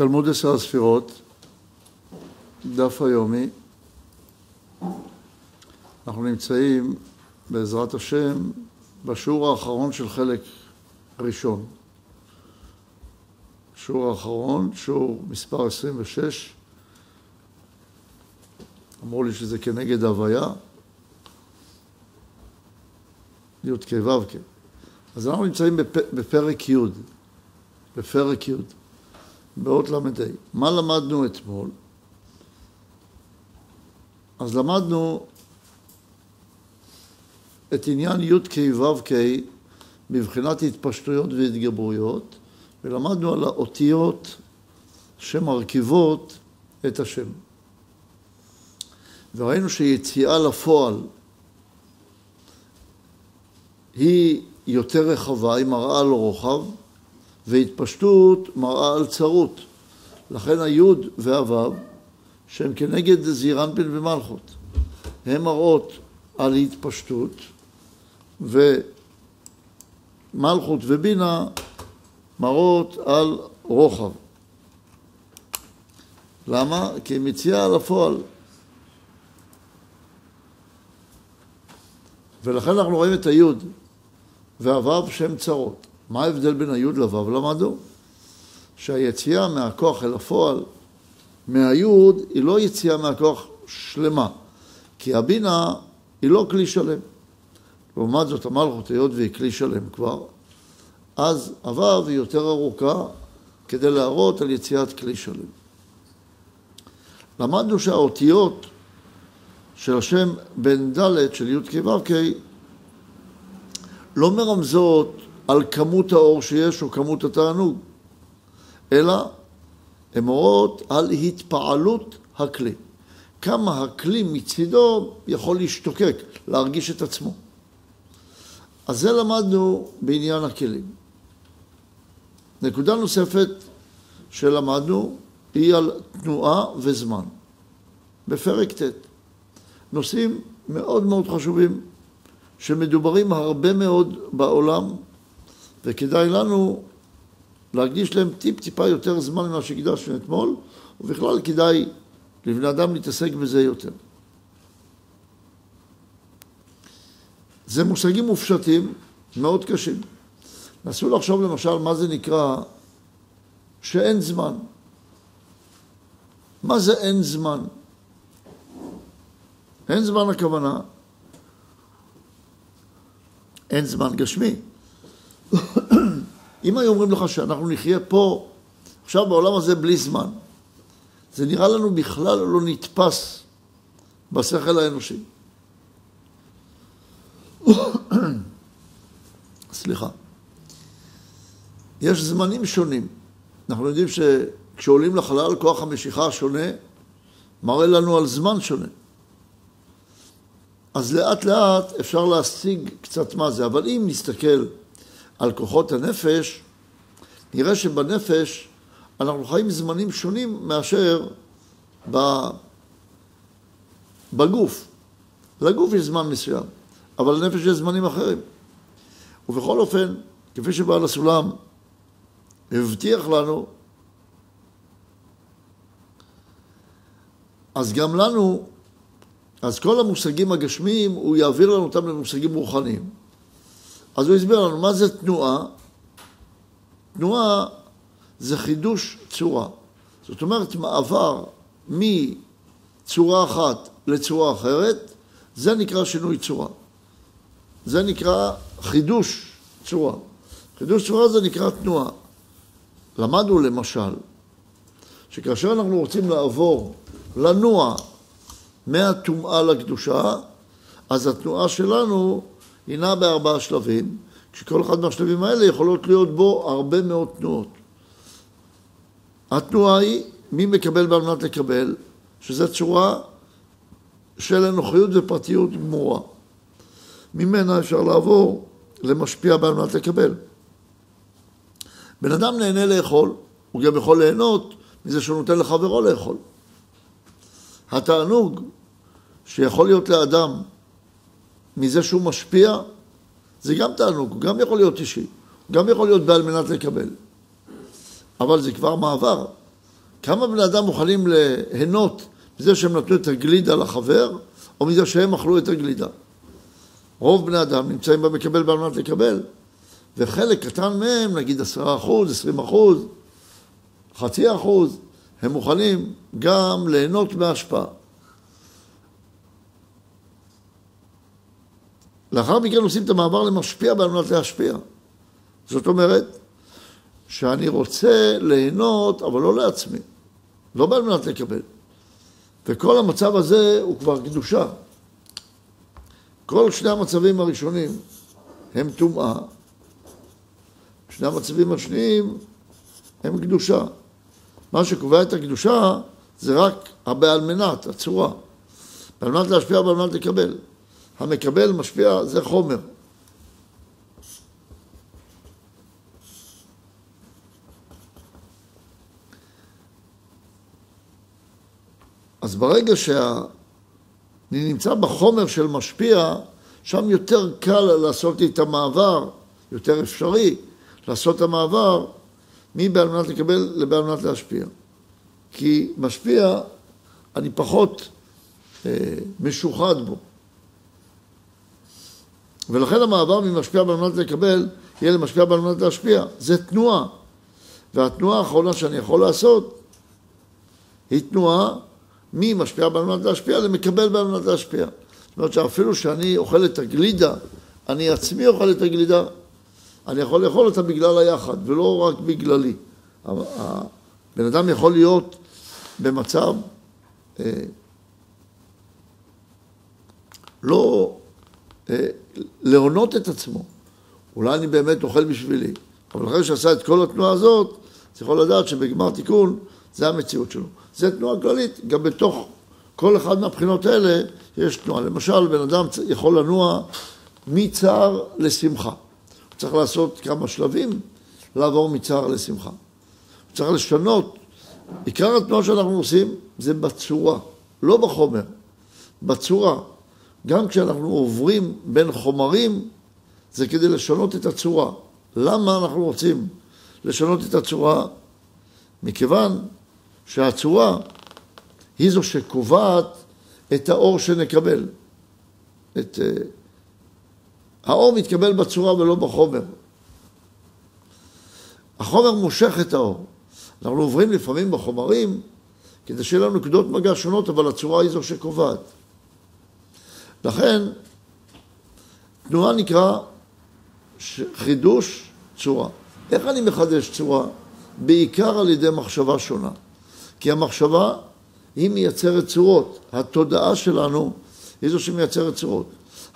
תלמוד עשר הספירות, דף היומי. אנחנו נמצאים, בעזרת השם, בשיעור האחרון של חלק ראשון. שיעור האחרון, שיעור מספר 26. אמרו לי שזה כנגד הוויה. י"ק ו"ק. אז אנחנו נמצאים בפ... בפרק י', בפרק י', באות ל"ה. מה למדנו אתמול? אז למדנו את עניין י"ק ו"ק מבחינת התפשטויות והתגברויות, ולמדנו על האותיות שמרכיבות את השם. וראינו שיציאה לפועל היא יותר רחבה, היא מראה על רוחב, והתפשטות מראה על צרות. לכן היוד והוו, שהם כנגד זעירנפין ומלכות, הן מראות על התפשטות, ומלכות ובינה מראות על רוחב. למה? כי היא מציעה לפועל. ולכן אנחנו רואים את היוד והוו שהן צרות. מה ההבדל בין היוד לוו? למדו שהיציאה מהכוח אל הפועל, מהיוד, היא לא יציאה מהכוח שלמה, כי הבינה היא לא כלי שלם. לעומת זאת המלכות, היות והיא כלי שלם כבר, אז הוו היא יותר ארוכה כדי להראות על יציאת כלי שלם. למדנו שהאותיות של השם בן ד' של י"ק ו"ק לא מרמזות על כמות האור שיש או כמות התענוג, אלא הן מורות על התפעלות הכלי. כמה הכלי מצידו יכול להשתוקק, להרגיש את עצמו. אז זה למדנו בעניין הכלים. נקודה נוספת שלמדנו היא על תנועה וזמן. בפרק ט'. נושאים מאוד מאוד חשובים שמדוברים הרבה מאוד בעולם וכדאי לנו להקדיש להם טיפ-טיפה יותר זמן ממה שהקדשנו אתמול ובכלל כדאי לבני אדם להתעסק בזה יותר. זה מושגים מופשטים מאוד קשים. נסו לחשוב למשל מה זה נקרא שאין זמן. מה זה אין זמן? אין זמן הכוונה, אין זמן גשמי. אם היו אומרים לך שאנחנו נחיה פה, עכשיו בעולם הזה בלי זמן, זה נראה לנו בכלל לא נתפס בשכל האנושי. סליחה. יש זמנים שונים. אנחנו יודעים שכשעולים לחלל, כוח המשיכה השונה מראה לנו על זמן שונה. אז לאט לאט אפשר להשיג קצת מה זה, אבל אם נסתכל על כוחות הנפש, נראה שבנפש אנחנו חיים זמנים שונים מאשר בגוף. לגוף יש זמן מסוים, אבל לנפש יש זמנים אחרים. ובכל אופן, כפי שבעל הסולם הבטיח לנו, אז גם לנו אז כל המושגים הגשמיים, הוא יעביר לנו אותם למושגים רוחניים. אז הוא הסביר לנו מה זה תנועה. תנועה זה חידוש צורה. זאת אומרת, מעבר מצורה אחת לצורה אחרת, זה נקרא שינוי צורה. זה נקרא חידוש צורה. חידוש צורה זה נקרא תנועה. למדנו למשל, שכאשר אנחנו רוצים לעבור, לנוע מהטומאה לקדושה, אז התנועה שלנו היא נעה בארבעה שלבים, כשכל אחד מהשלבים האלה יכולות להיות בו הרבה מאוד תנועות. התנועה היא מי מקבל בעל מנת לקבל, שזו צורה של אנוכיות ופרטיות גמורה. ממנה אפשר לעבור למשפיע בעל מנת לקבל. בן אדם נהנה לאכול, הוא גם יכול ליהנות מזה שהוא נותן לחברו לאכול. התענוג שיכול להיות לאדם מזה שהוא משפיע, זה גם תענוג, הוא גם יכול להיות אישי, הוא גם יכול להיות בעל מנת לקבל. אבל זה כבר מעבר. כמה בני אדם מוכנים ליהנות מזה שהם נתנו את הגלידה לחבר, או מזה שהם אכלו את הגלידה. רוב בני אדם נמצאים במקבל בעל מנת לקבל, וחלק קטן מהם, נגיד עשרה אחוז, עשרים אחוז, חצי אחוז, הם מוכנים גם ליהנות מההשפעה. לאחר מכן עושים את המעבר למשפיע בעל מנת להשפיע. זאת אומרת, שאני רוצה ליהנות, אבל לא לעצמי, לא בעל מנת לקבל. וכל המצב הזה הוא כבר קדושה. כל שני המצבים הראשונים הם טומאה, שני המצבים השניים הם קדושה. מה שקובע את הקדושה זה רק הבעל מנת, הצורה. בעל מנת להשפיע, בעל מנת לקבל. המקבל משפיע, זה חומר. אז ברגע שאני נמצא בחומר של משפיע, שם יותר קל לעשות את המעבר, יותר אפשרי לעשות את המעבר מבעל מנת לקבל לבעל מנת להשפיע. כי משפיע, אני פחות אה, משוחד בו. ולכן המעבר ממשפיע בעל מנת לקבל יהיה למשפיע בעל מנת להשפיע. זה תנועה. והתנועה האחרונה שאני יכול לעשות היא תנועה ממשפיע בעל מנת להשפיע למקבל בעל מנת להשפיע. זאת אומרת שאפילו שאני אוכל את הגלידה, אני עצמי אוכל את הגלידה, אני יכול לאכול אותה בגלל היחד, ולא רק בגללי. הבן אדם יכול להיות במצב אה, לא אה, להונות את עצמו. אולי אני באמת אוכל בשבילי, אבל אחרי שעשה את כל התנועה הזאת, צריך לדעת שבגמר תיקון זה המציאות שלו. זה תנועה כללית, גם בתוך כל אחד מהבחינות האלה יש תנועה. למשל, בן אדם יכול לנוע מצער לשמחה. הוא צריך לעשות כמה שלבים, לעבור מצער לשמחה. הוא צריך לשנות. עיקר התנועה שאנחנו עושים זה בצורה, לא בחומר, בצורה. גם כשאנחנו עוברים בין חומרים, זה כדי לשנות את הצורה. למה אנחנו רוצים לשנות את הצורה? מכיוון שהצורה היא זו שקובעת את האור שנקבל. את, uh, האור מתקבל בצורה ולא בחומר. החומר מושך את האור. אנחנו עוברים לפעמים בחומרים כדי שיהיה לנו נקודות מגע שונות, אבל הצורה היא זו שקובעת. לכן, תנועה נקרא חידוש צורה. איך אני מחדש צורה? בעיקר על ידי מחשבה שונה. כי המחשבה היא מייצרת צורות. התודעה שלנו היא זו שמייצרת צורות.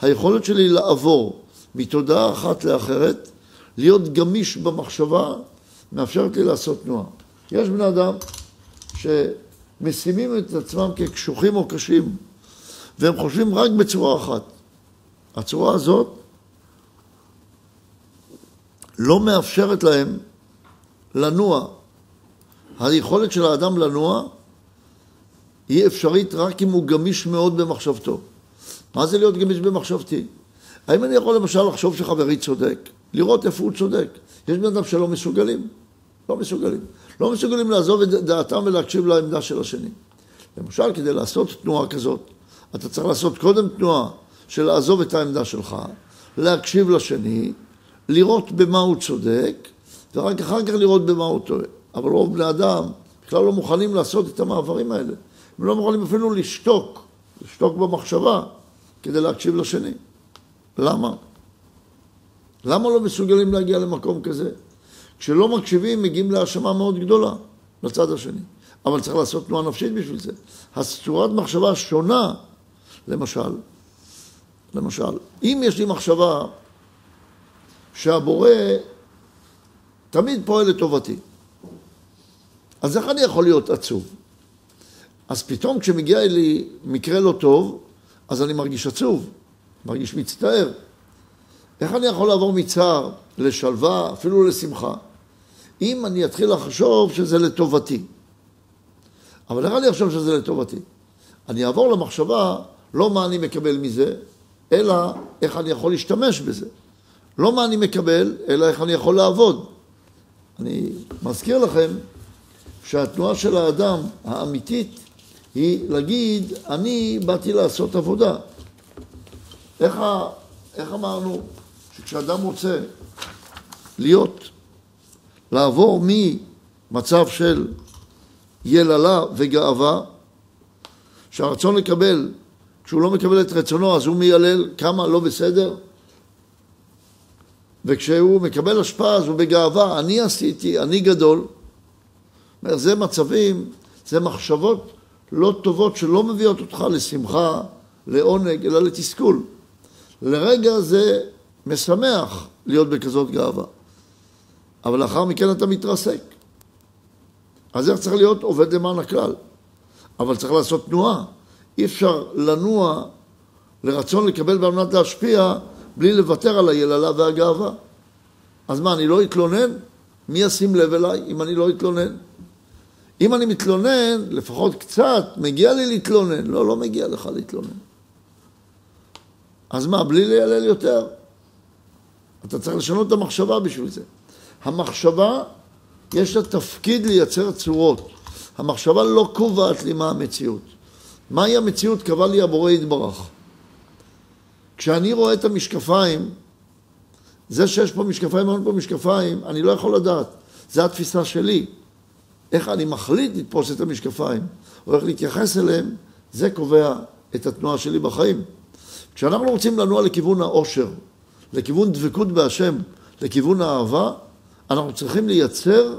היכולת שלי לעבור מתודעה אחת לאחרת, להיות גמיש במחשבה, מאפשרת לי לעשות תנועה. יש בני אדם שמשימים את עצמם כקשוחים או קשים, והם חושבים רק בצורה אחת. הצורה הזאת לא מאפשרת להם לנוע. היכולת של האדם לנוע היא אפשרית רק אם הוא גמיש מאוד במחשבתו. מה זה להיות גמיש במחשבתי? האם אני יכול למשל לחשוב שחברי צודק? לראות איפה הוא צודק. יש בני אדם שלא מסוגלים. לא מסוגלים. לא מסוגלים לעזוב את דעתם ולהקשיב לעמדה של השני. למשל, כדי לעשות תנועה כזאת, אתה צריך לעשות קודם תנועה של לעזוב את העמדה שלך, להקשיב לשני, לראות במה הוא צודק, ורק אחר כך לראות במה הוא טועה. אבל רוב בני אדם בכלל לא מוכנים לעשות את המעברים האלה. הם לא מוכנים אפילו לשתוק, לשתוק במחשבה, כדי להקשיב לשני. למה? למה לא מסוגלים להגיע למקום כזה? כשלא מקשיבים מגיעים להאשמה מאוד גדולה לצד השני. אבל צריך לעשות תנועה נפשית בשביל זה. אז צורת מחשבה שונה, למשל, למשל, אם יש לי מחשבה שהבורא תמיד פועל לטובתי, אז איך אני יכול להיות עצוב? אז פתאום כשמגיע לי מקרה לא טוב, אז אני מרגיש עצוב, מרגיש מצטער. איך אני יכול לעבור מצער לשלווה, אפילו לשמחה, אם אני אתחיל לחשוב שזה לטובתי? אבל איך אני אחשוב שזה לטובתי? אני אעבור למחשבה לא מה אני מקבל מזה, אלא איך אני יכול להשתמש בזה. לא מה אני מקבל, אלא איך אני יכול לעבוד. אני מזכיר לכם שהתנועה של האדם האמיתית היא להגיד, אני באתי לעשות עבודה. איך, ה, איך אמרנו שכשאדם רוצה להיות, לעבור ממצב של יללה וגאווה, שהרצון לקבל, כשהוא לא מקבל את רצונו אז הוא מיילל כמה לא בסדר, וכשהוא מקבל השפעה אז הוא בגאווה, אני עשיתי, אני גדול. זה מצבים, זה מחשבות לא טובות שלא מביאות אותך לשמחה, לעונג, אלא לתסכול. לרגע זה משמח להיות בכזאת גאווה, אבל לאחר מכן אתה מתרסק. אז איך צריך להיות עובד למען הכלל? אבל צריך לעשות תנועה. אי אפשר לנוע לרצון לקבל ועל מנת להשפיע בלי לוותר על היללה והגאווה. אז מה, אני לא אתלונן? מי ישים לב אליי אם אני לא אתלונן? אם אני מתלונן, לפחות קצת, מגיע לי להתלונן. לא, לא מגיע לך להתלונן. אז מה, בלי ליילל יותר? אתה צריך לשנות את המחשבה בשביל זה. המחשבה, יש לה תפקיד לייצר צורות. המחשבה לא קובעת לי מה המציאות. מהי המציאות קבע לי הבורא יתברך. כשאני רואה את המשקפיים, זה שיש פה משקפיים אין פה משקפיים, אני לא יכול לדעת. זו התפיסה שלי. איך אני מחליט לתפוס את המשקפיים, או איך להתייחס אליהם, זה קובע את התנועה שלי בחיים. כשאנחנו רוצים לנוע לכיוון העושר, לכיוון דבקות בהשם, לכיוון האהבה, אנחנו צריכים לייצר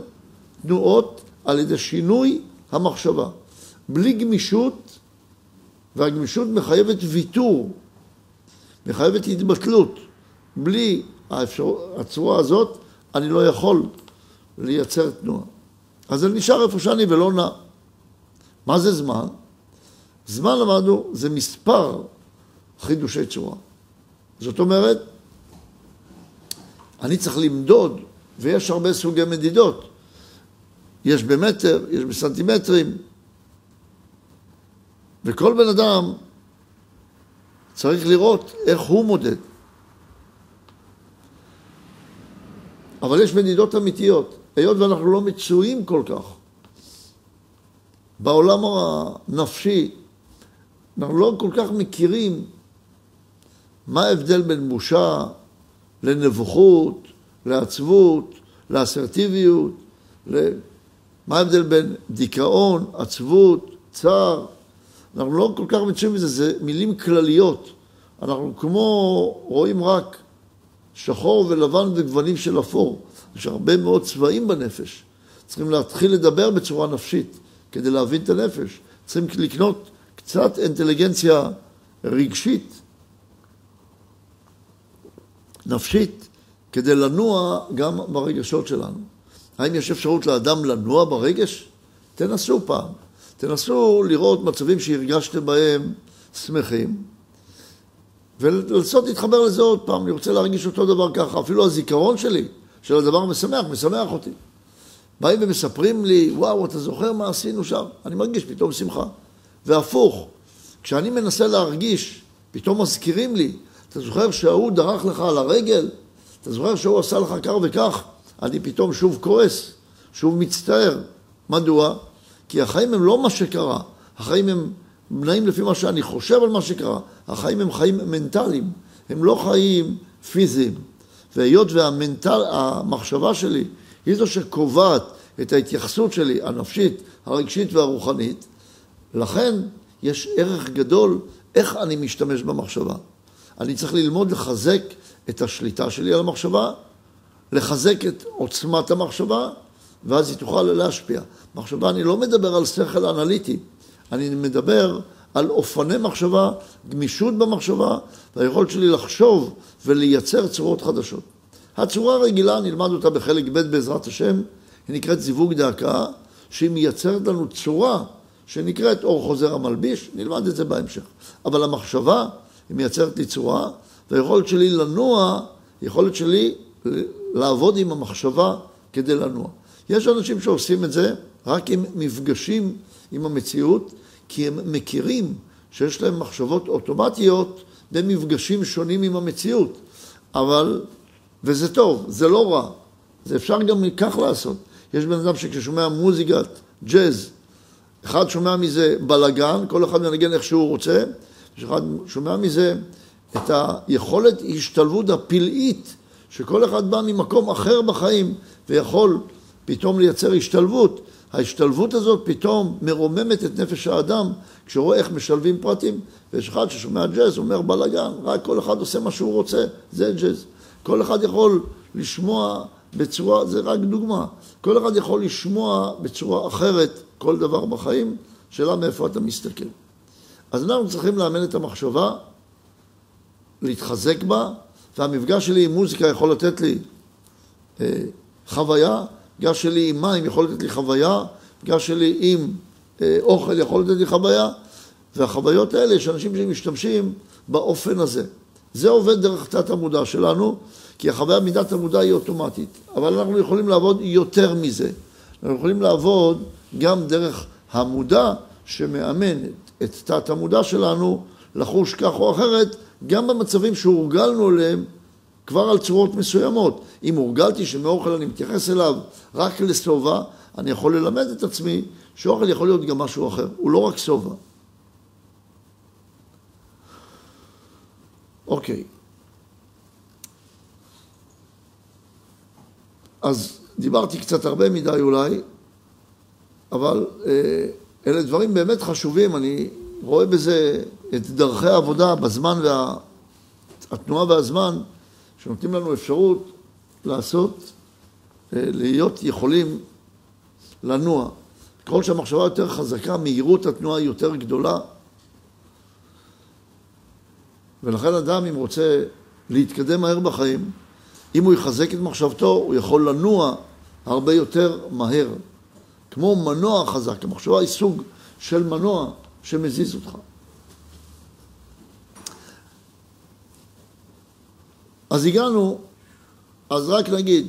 תנועות על ידי שינוי המחשבה. בלי גמישות, והגמישות מחייבת ויתור, מחייבת התבטלות. בלי האפשר... הצורה הזאת, אני לא יכול לייצר תנועה. אז אני נשאר איפה שאני ולא נע. מה זה זמן? זמן למדנו זה מספר חידושי צורה. זאת אומרת, אני צריך למדוד, ויש הרבה סוגי מדידות. יש במטר, יש בסנטימטרים, וכל בן אדם צריך לראות איך הוא מודד. אבל יש מדידות אמיתיות. היות ואנחנו לא מצויים כל כך בעולם הנפשי, אנחנו לא כל כך מכירים מה ההבדל בין בושה לנבוכות, לעצבות, לאסרטיביות, מה ההבדל בין דיכאון, עצבות, צער. אנחנו לא כל כך מצויים בזה, זה מילים כלליות. אנחנו כמו רואים רק שחור ולבן וגוונים של אפור. יש הרבה מאוד צבעים בנפש. צריכים להתחיל לדבר בצורה נפשית כדי להבין את הנפש. צריכים לקנות קצת אינטליגנציה רגשית, נפשית, כדי לנוע גם ברגשות שלנו. האם יש אפשרות לאדם לנוע ברגש? תנסו פעם. תנסו לראות מצבים שהרגשתם בהם שמחים, ולנסות להתחבר לזה עוד פעם. אני רוצה להרגיש אותו דבר ככה. אפילו הזיכרון שלי של הדבר המשמח, משמח אותי. באים ומספרים לי, וואו, אתה זוכר מה עשינו שם? אני מרגיש פתאום שמחה. והפוך, כשאני מנסה להרגיש, פתאום מזכירים לי, אתה זוכר שההוא דרך לך על הרגל? אתה זוכר שהוא עשה לך כך וכך? אני פתאום שוב כועס, שוב מצטער. מדוע? כי החיים הם לא מה שקרה, החיים הם נעים לפי מה שאני חושב על מה שקרה. החיים הם חיים מנטליים, הם לא חיים פיזיים. והיות והמחשבה שלי היא זו שקובעת את ההתייחסות שלי, הנפשית, הרגשית והרוחנית, לכן יש ערך גדול איך אני משתמש במחשבה. אני צריך ללמוד לחזק את השליטה שלי על המחשבה, לחזק את עוצמת המחשבה, ואז היא תוכל להשפיע. מחשבה, אני לא מדבר על שכל אנליטי, אני מדבר על אופני מחשבה, גמישות במחשבה, והיכולת שלי לחשוב ולייצר צורות חדשות. הצורה הרגילה, נלמד אותה בחלק ב' בעזרת השם, היא נקראת זיווג דאקה, שהיא מייצרת לנו צורה שנקראת אור חוזר המלביש, נלמד את זה בהמשך. אבל המחשבה, היא מייצרת לי צורה, והיכולת שלי לנוע, יכולת שלי לעבוד עם המחשבה כדי לנוע. יש אנשים שעושים את זה רק עם מפגשים עם המציאות, כי הם מכירים שיש להם מחשבות אוטומטיות במפגשים שונים עם המציאות. אבל, וזה טוב, זה לא רע, זה אפשר גם כך לעשות. יש בן אדם שכששומע מוזיקת ג'אז, אחד שומע מזה בלגן, כל אחד מנגן איך שהוא רוצה, אחד שומע מזה את היכולת השתלבות הפלאית, שכל אחד בא ממקום אחר בחיים ויכול פתאום לייצר השתלבות. ההשתלבות הזאת פתאום מרוממת את נפש האדם כשהוא רואה איך משלבים פרטים. ויש אחד ששומע ג'אז, אומר בלאגן, רק כל אחד עושה מה שהוא רוצה, זה ג'אז. כל אחד יכול לשמוע בצורה, זה רק דוגמה, כל אחד יכול לשמוע בצורה אחרת כל דבר בחיים, שאלה מאיפה אתה מסתכל. אז אנחנו צריכים לאמן את המחשבה, להתחזק בה, והמפגש שלי עם מוזיקה יכול לתת לי אה, חוויה, מפגש שלי עם מים יכול לתת לי חוויה, מפגש שלי עם אה, אוכל יכול לתת לי חוויה, והחוויות האלה יש אנשים שמשתמשים באופן הזה. זה עובד דרך תת המודע שלנו, כי החוויה מידת המודע היא אוטומטית, אבל אנחנו יכולים לעבוד יותר מזה. אנחנו יכולים לעבוד גם דרך המודע שמאמן את תת המודע שלנו לחוש כך או אחרת, גם במצבים שהורגלנו אליהם כבר על צורות מסוימות. אם הורגלתי שמאוכל אני מתייחס אליו רק לשובע, אני יכול ללמד את עצמי שאוכל יכול להיות גם משהו אחר, הוא לא רק שובע. אוקיי. אז דיברתי קצת הרבה מדי אולי, אבל אה, אלה דברים באמת חשובים, אני רואה בזה את דרכי העבודה בזמן וה... והזמן שנותנים לנו אפשרות לעשות, אה, להיות יכולים לנוע. ככל שהמחשבה יותר חזקה, מהירות התנועה היא יותר גדולה. ולכן אדם, אם רוצה להתקדם מהר בחיים, אם הוא יחזק את מחשבתו, הוא יכול לנוע הרבה יותר מהר. כמו מנוע חזק, המחשבה היא סוג של מנוע שמזיז אותך. אז הגענו, אז רק נגיד,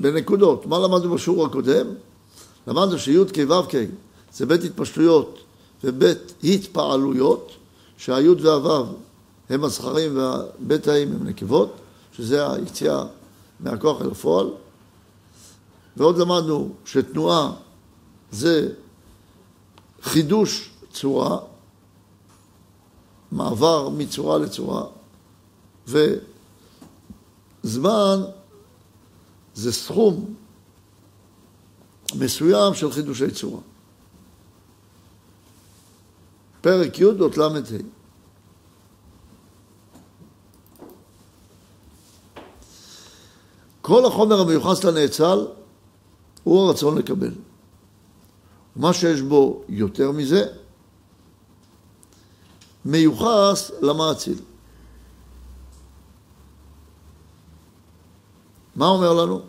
בנקודות, מה למדנו בשיעור הקודם? למדנו שי' כ' זה בית התפשטויות ובית התפעלויות, שהי' והו' הם הזכרים והבית האים הם נקבות, שזה היציאה מהכוח אל הפועל. ועוד למדנו שתנועה זה חידוש צורה, מעבר מצורה לצורה, וזמן זה סכום מסוים של חידושי צורה. פרק י' אות ל"ה. כל החומר המיוחס לנאצל הוא הרצון לקבל. מה שיש בו יותר מזה, מיוחס למאציל. מה אומר לנו?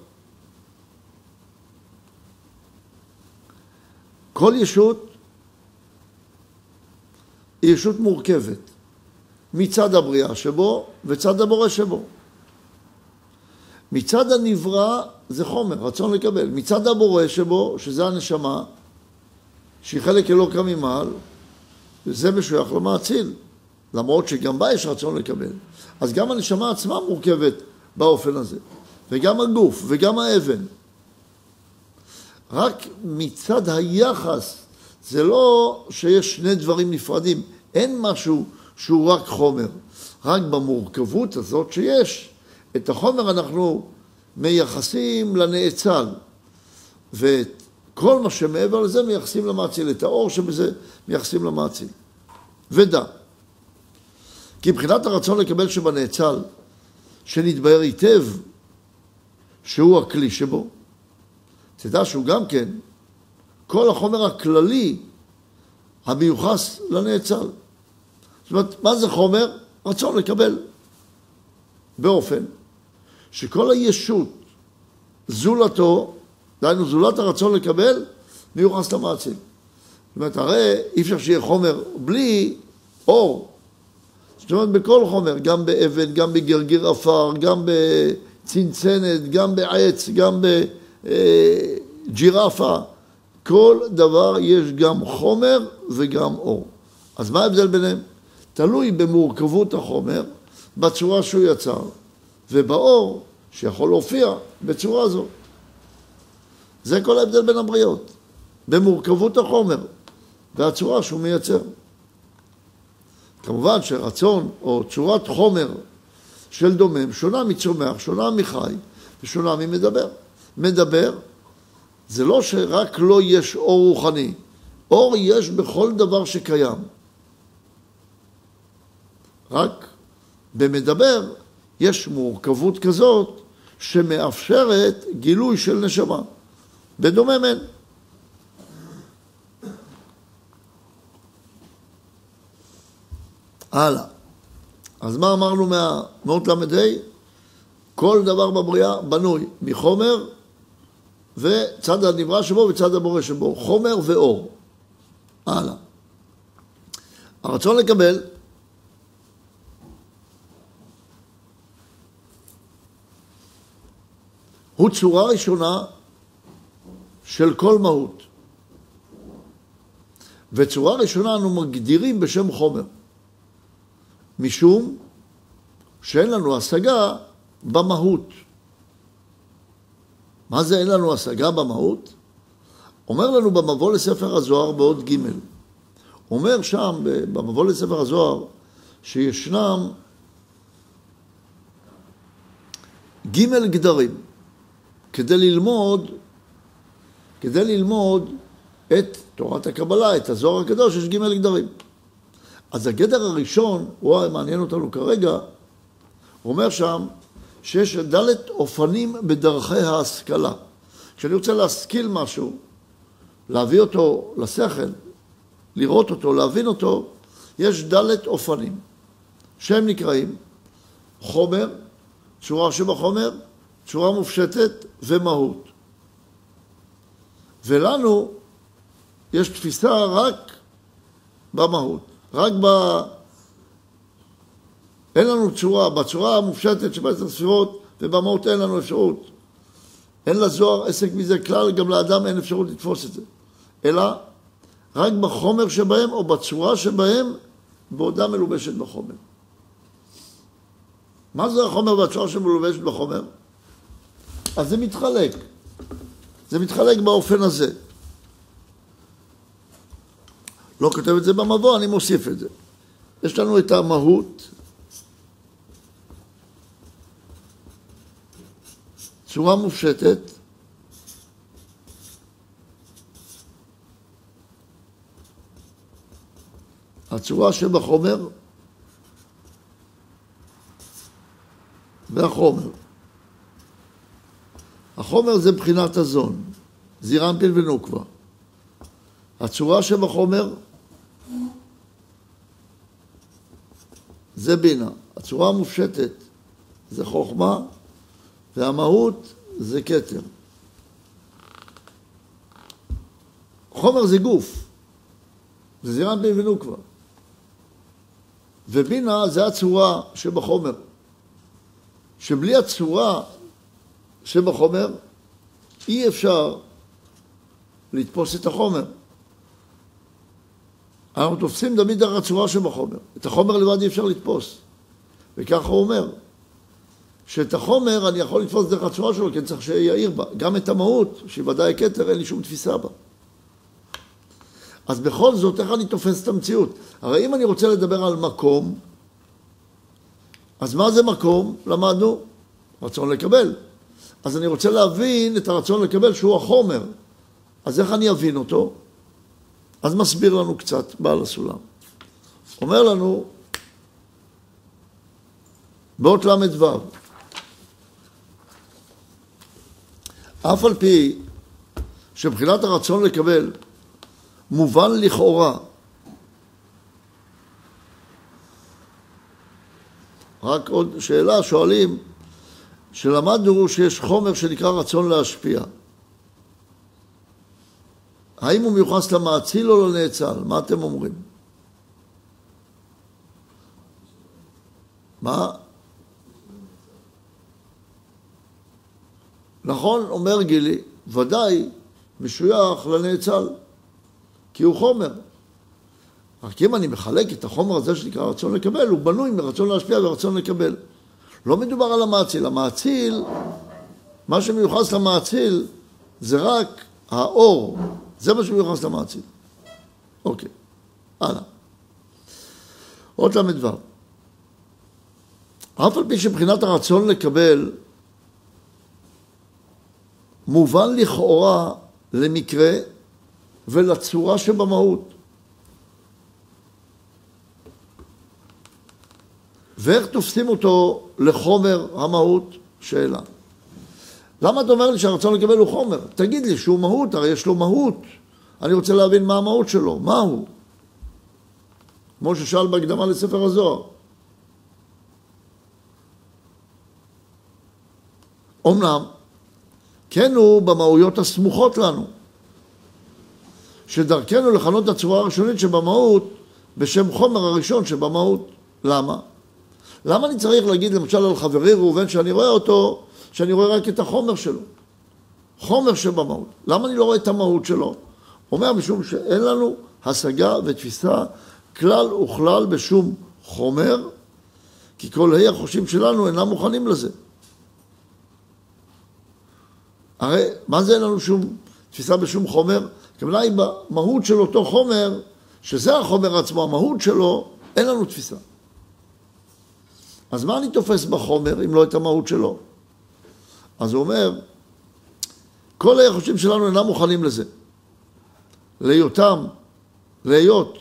כל ישות היא ישות מורכבת מצד הבריאה שבו וצד הבורא שבו. מצד הנברא זה חומר, רצון לקבל. מצד הבורא שבו, שזה הנשמה, שהיא חלק אלוקא ממעל, וזה משוייך למאציל, למרות שגם בה יש רצון לקבל. אז גם הנשמה עצמה מורכבת באופן הזה. וגם הגוף וגם האבן. רק מצד היחס, זה לא שיש שני דברים נפרדים, אין משהו שהוא רק חומר. רק במורכבות הזאת שיש, את החומר אנחנו מייחסים לנאצל, ואת כל מה שמעבר לזה מייחסים למאציל, את האור שבזה מייחסים למאציל. ודע, כי מבחינת הרצון לקבל שבנאצל, שנתבהר היטב שהוא הכלי שבו, תדע שהוא גם כן כל החומר הכללי המיוחס לנאצל. זאת אומרת, מה זה חומר? רצון לקבל. באופן שכל הישות זולתו, דהיינו זולת הרצון לקבל, מיוחס למעצים. זאת אומרת, הרי אי אפשר שיהיה חומר בלי אור. זאת אומרת, בכל חומר, גם באבן, גם בגרגיר עפר, גם ב... צנצנת, גם בעץ, גם בג'ירפה, כל דבר יש גם חומר וגם אור. אז מה ההבדל ביניהם? תלוי במורכבות החומר, בצורה שהוא יצר, ובאור שיכול להופיע בצורה זו. זה כל ההבדל בין הבריות, במורכבות החומר והצורה שהוא מייצר. כמובן שרצון או צורת חומר של דומם שונה מצומח, שונה מחי ושונה ממדבר. מדבר זה לא שרק לו לא יש אור רוחני, אור יש בכל דבר שקיים. רק במדבר יש מורכבות כזאת שמאפשרת גילוי של נשמה. בדומם אין. הלאה. אז מה אמרנו מהמאות ל"ה? כל דבר בבריאה בנוי מחומר וצד הנברא שבו וצד הבורא שבו. חומר ואור. הלאה. הרצון לקבל הוא צורה ראשונה של כל מהות. וצורה ראשונה אנו מגדירים בשם חומר, משום שאין לנו השגה במהות. מה זה אין לנו השגה במהות? אומר לנו במבוא לספר הזוהר בעוד ג', אומר שם במבוא לספר הזוהר שישנם ג' גדרים. כדי ללמוד, כדי ללמוד את תורת הקבלה, את הזוהר הקדוש, יש ג' גדרים. אז הגדר הראשון, הוא המעניין אותנו כרגע, הוא אומר שם שיש ד' אופנים בדרכי ההשכלה. כשאני רוצה להשכיל משהו, להביא אותו לשכל, לראות אותו, להבין אותו, יש ד' אופנים, שהם נקראים חומר, צורה שבחומר, צורה מופשטת ומהות. ולנו יש תפיסה רק במהות, רק ב... אין לנו צורה, בצורה המופשטת של בעצם הספירות ובמהות אין לנו אפשרות. אין לזוהר עסק מזה כלל, גם לאדם אין אפשרות לתפוס את זה. אלא רק בחומר שבהם או בצורה שבהם בעודה מלובשת בחומר. מה זה החומר והצורה שמלובשת בחומר? אז זה מתחלק. זה מתחלק באופן הזה. לא כותב את זה במבוא, אני מוסיף את זה. יש לנו את המהות, צורה מופשטת, הצורה שבחומר והחומר. החומר זה בחינת הזון, זירנטין ונוקבה. הצורה שבחומר זה בינה. הצורה המופשטת זה חוכמה, והמהות זה כתר. חומר זה גוף, זה זירנטין ונוקבה. ובינה זה הצורה שבחומר. שבלי הצורה שבחומר אי אפשר לתפוס את החומר. אנחנו תופסים תמיד דרך הצורה שבחומר. את החומר לבד אי אפשר לתפוס. וככה הוא אומר, שאת החומר אני יכול לתפוס דרך הצורה שלו, כי אני צריך שיעיר בה. גם את המהות, שהיא ודאי כתר, אין לי שום תפיסה בה. אז בכל זאת, איך אני תופס את המציאות? הרי אם אני רוצה לדבר על מקום, אז מה זה מקום? למדנו, רצון לקבל. אז אני רוצה להבין את הרצון לקבל שהוא החומר. אז איך אני אבין אותו? אז מסביר לנו קצת בעל הסולם. אומר לנו, באות ל"ו, אף על פי שבחינת הרצון לקבל מובן לכאורה, רק עוד שאלה, שואלים, שלמדנו שיש חומר שנקרא רצון להשפיע. האם הוא מיוחס למאציל או לנאצל? מה אתם אומרים? מה? נכון, אומר גילי, ודאי משוייך לנאצל, כי הוא חומר. רק אם אני מחלק את החומר הזה שנקרא רצון לקבל, הוא בנוי מרצון להשפיע ורצון לקבל. לא מדובר על המאציל. המאציל, מה שמיוחס למאציל זה רק האור, זה מה שמיוחס למעציב. אוקיי, הלאה. עוד ל"ו. אף על פי שבחינת הרצון לקבל מובן לכאורה למקרה ולצורה שבמהות. ואיך תופסים אותו לחומר המהות? שאלה. למה אתה אומר לי שהרצון לקבל הוא חומר? תגיד לי שהוא מהות, הרי יש לו מהות. אני רוצה להבין מה המהות שלו, מה הוא? כמו ששאל בהקדמה לספר הזוהר. אמנם, כן הוא במהויות הסמוכות לנו, שדרכנו לכנות את הצורה הראשונית שבמהות בשם חומר הראשון שבמהות. למה? למה אני צריך להגיד למשל על חברי ראובן שאני רואה אותו, שאני רואה רק את החומר שלו? חומר שבמהות. למה אני לא רואה את המהות שלו? אומר משום שאין לנו השגה ותפיסה כלל וכלל בשום חומר, כי כל ה' החושים שלנו אינם מוכנים לזה. הרי מה זה אין לנו שום תפיסה בשום חומר? הכוונה היא במהות של אותו חומר, שזה החומר עצמו, המהות שלו, אין לנו תפיסה. אז מה אני תופס בחומר אם לא את המהות שלו? אז הוא אומר, כל היחושים שלנו אינם מוכנים לזה. להיותם, להיות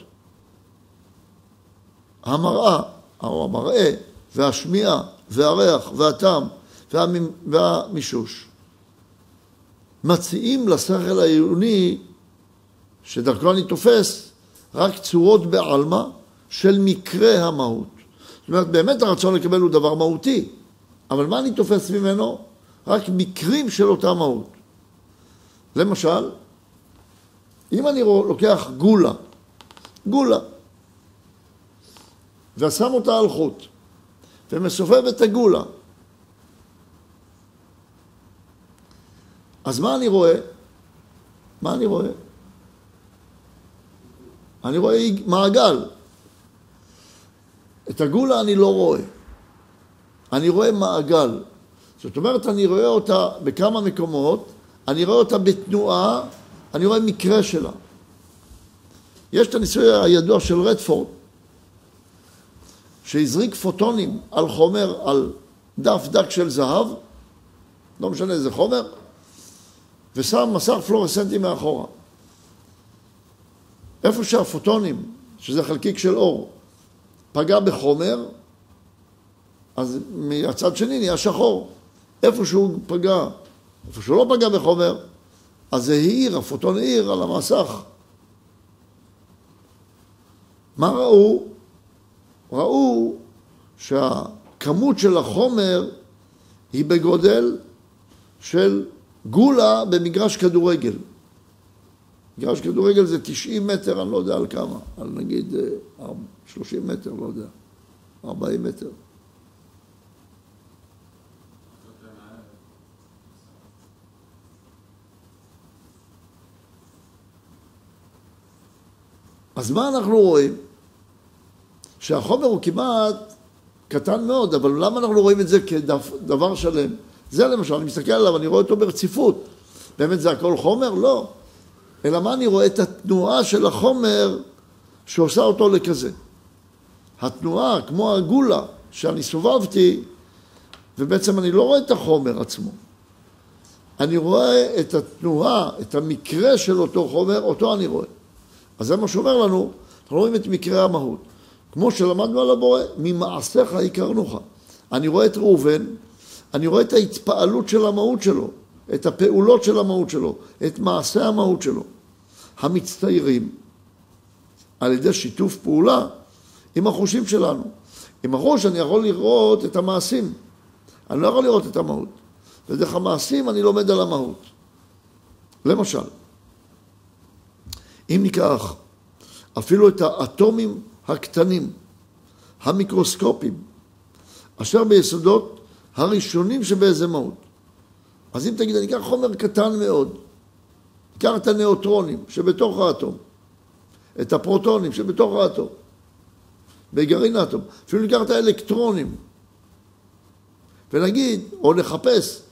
המראה, או המראה, והשמיעה, והריח, והטעם, והמישוש. מציעים לשכל העיוני, שדרכו אני תופס, רק צורות בעלמא של מקרה המהות. זאת אומרת, באמת הרצון לקבל הוא דבר מהותי, אבל מה אני תופס ממנו? רק מקרים של אותה מהות. למשל, אם אני לוקח גולה, גולה, ושם אותה על חוט, ומסובב את הגולה, אז מה אני רואה? מה אני רואה? אני רואה מעגל. את הגולה אני לא רואה. אני רואה מעגל. זאת אומרת, אני רואה אותה בכמה מקומות, אני רואה אותה בתנועה, אני רואה מקרה שלה. יש את הניסוי הידוע של רדפורד, שהזריק פוטונים על חומר, על דף דק של זהב, לא משנה איזה חומר, ושם מסך פלורסנטי מאחורה. איפה שהפוטונים, שזה חלקיק של אור, פגע בחומר, אז מהצד שני נהיה שחור. איפה שהוא פגע, איפה שהוא לא פגע בחומר, אז זה העיר, הפוטון העיר על המסך. מה ראו? ראו שהכמות של החומר היא בגודל של גולה במגרש כדורגל. מגרש כדורגל זה 90 מטר, אני לא יודע על כמה, על נגיד 30 אה, מטר, לא יודע, 40 מטר. אז מה אנחנו רואים? שהחומר הוא כמעט קטן מאוד, אבל למה אנחנו רואים את זה כדבר שלם? זה למשל, אני מסתכל עליו, אני רואה אותו ברציפות. באמת זה הכל חומר? לא. אלא מה אני רואה? את התנועה של החומר שעושה אותו לכזה. התנועה, כמו הגולה שאני סובבתי, ובעצם אני לא רואה את החומר עצמו. אני רואה את התנועה, את המקרה של אותו חומר, אותו אני רואה. אז זה מה שאומר לנו, אנחנו רואים את מקרה המהות. כמו שלמדנו על הבורא, ממעשיך יקרנוך. אני רואה את ראובן, אני רואה את ההתפעלות של המהות שלו, את הפעולות של המהות שלו, את מעשה המהות שלו. המצטיירים על ידי שיתוף פעולה עם החושים שלנו. עם הראש אני יכול לראות את המעשים, אני לא יכול לראות את המהות. ודרך המעשים אני לומד על המהות. למשל, אם ניקח אפילו את האטומים הקטנים, המיקרוסקופיים, אשר ביסודות הראשונים שבאיזה מהות. אז אם תגיד, אני אקח חומר קטן מאוד, אקח את הנאוטרונים שבתוך האטום, את הפרוטונים שבתוך האטום, בגרעין האטום, אפילו ניקח את האלקטרונים, ונגיד, או נחפש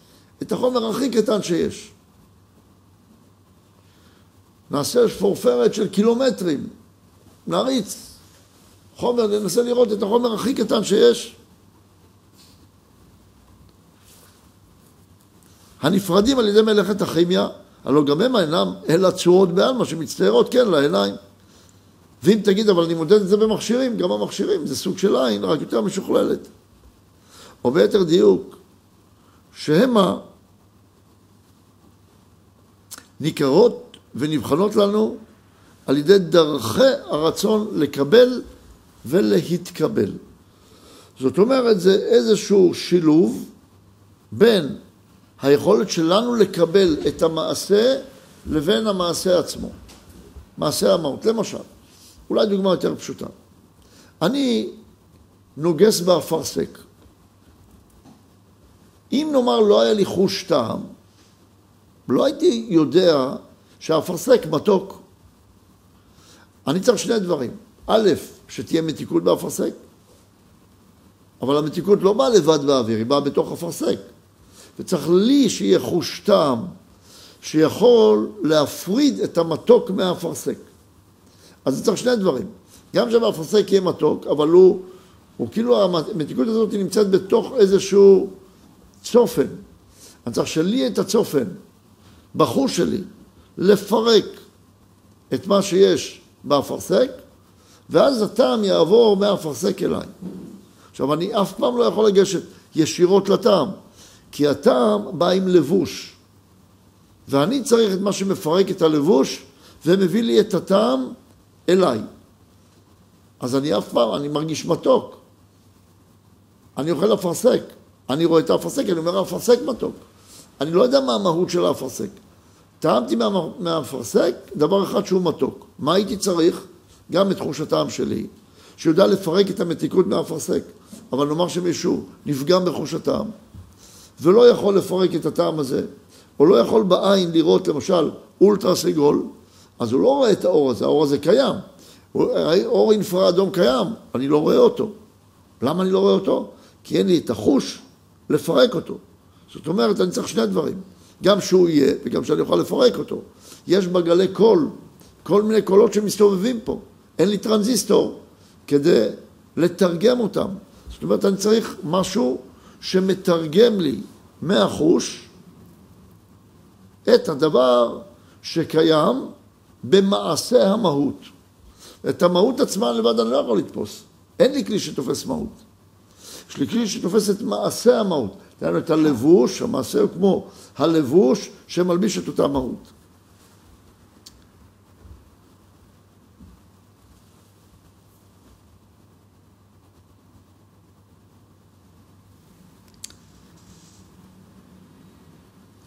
את החומר הכי קטן שיש. נעשה שפורפרת של קילומטרים, נריץ חומר, ננסה לראות את החומר הכי קטן שיש. הנפרדים על ידי מלאכת הכימיה, הלוא גם הם אינם אלא צורות בעלמא שמצטיירות כן לעיניים. ואם תגיד, אבל אני מודד את זה במכשירים, גם המכשירים זה סוג של עין, רק יותר משוכללת. או ביתר דיוק, שהמה ניכרות ונבחנות לנו על ידי דרכי הרצון לקבל ולהתקבל. זאת אומרת, זה איזשהו שילוב בין היכולת שלנו לקבל את המעשה לבין המעשה עצמו. מעשה המהות. למשל, אולי דוגמה יותר פשוטה. אני נוגס באפרסק. אם נאמר לא היה לי חוש טעם, לא הייתי יודע שהאפרסק מתוק. אני צריך שני דברים. א', שתהיה מתיקות באפרסק, אבל המתיקות לא באה לבד באוויר, היא באה בתוך אפרסק. וצריך לי שיהיה חוש טעם שיכול להפריד את המתוק מהאפרסק. אז צריך שני דברים. גם שבאפרסק יהיה מתוק, אבל הוא, הוא כאילו, המתיקות הזאת נמצאת בתוך איזשהו צופן. אני צריך שלי את הצופן, בחוש שלי, לפרק את מה שיש באפרסק, ואז הטעם יעבור מהאפרסק אליי. עכשיו, אני אף פעם לא יכול לגשת ישירות לטעם, כי הטעם בא עם לבוש, ואני צריך את מה שמפרק את הלבוש ומביא לי את הטעם אליי. אז אני אף פעם, אני מרגיש מתוק. אני אוכל אפרסק, אני רואה את האפרסק, אני אומר, האפרסק מתוק. אני לא יודע מה המהות של האפרסק. טעמתי מהאפרסק דבר אחד שהוא מתוק. מה הייתי צריך? גם את תחוש הטעם שלי, שיודע לפרק את המתיקות מהאפרסק. אבל נאמר שמישהו נפגם בחוש הטעם, ולא יכול לפרק את הטעם הזה, או לא יכול בעין לראות למשל אולטרה סגול, אז הוא לא רואה את האור הזה, האור הזה קיים. אור אינפרה אדום קיים, אני לא רואה אותו. למה אני לא רואה אותו? כי אין לי את החוש לפרק אותו. זאת אומרת, אני צריך שני דברים. גם שהוא יהיה וגם שאני אוכל לפרק אותו. יש בגלי קול, כל מיני קולות שמסתובבים פה. אין לי טרנזיסטור כדי לתרגם אותם. זאת אומרת, אני צריך משהו שמתרגם לי מהחוש את הדבר שקיים במעשה המהות. את המהות עצמה לבד אני לא יכול לתפוס. אין לי כלי שתופס מהות. יש לי כלי שתופס את מעשה המהות. דהיינו את הלבוש, המעשה הוא כמו הלבוש שמלביש את אותה מהות.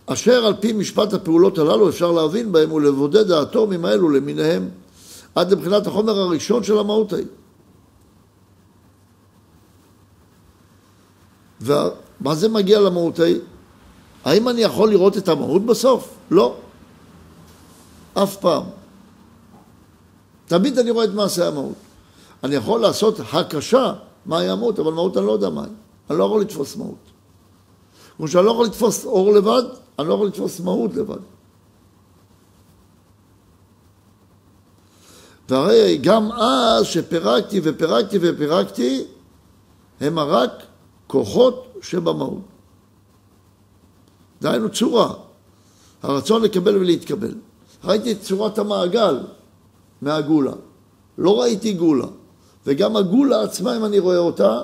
אשר על פי משפט הפעולות הללו אפשר להבין בהם ולבודד האטומים האלו למיניהם עד לבחינת החומר הראשון של המהות ההיא. ומה זה מגיע למהות ההיא? האם אני יכול לראות את המהות בסוף? לא. אף פעם. תמיד אני רואה את מעשה המהות. אני יכול לעשות הקשה מהי המהות, אבל מהות אני לא יודע מהי. אני לא יכול לתפוס מהות. כמו שאני לא יכול לתפוס אור לבד, אני לא יכול לתפוס מהות לבד. והרי גם אז שפירקתי ופירקתי ופירקתי, הם רק כוחות שבמהות. דהיינו צורה, הרצון לקבל ולהתקבל. ראיתי את צורת המעגל מהגולה, לא ראיתי גולה. וגם הגולה עצמה, אם אני רואה אותה,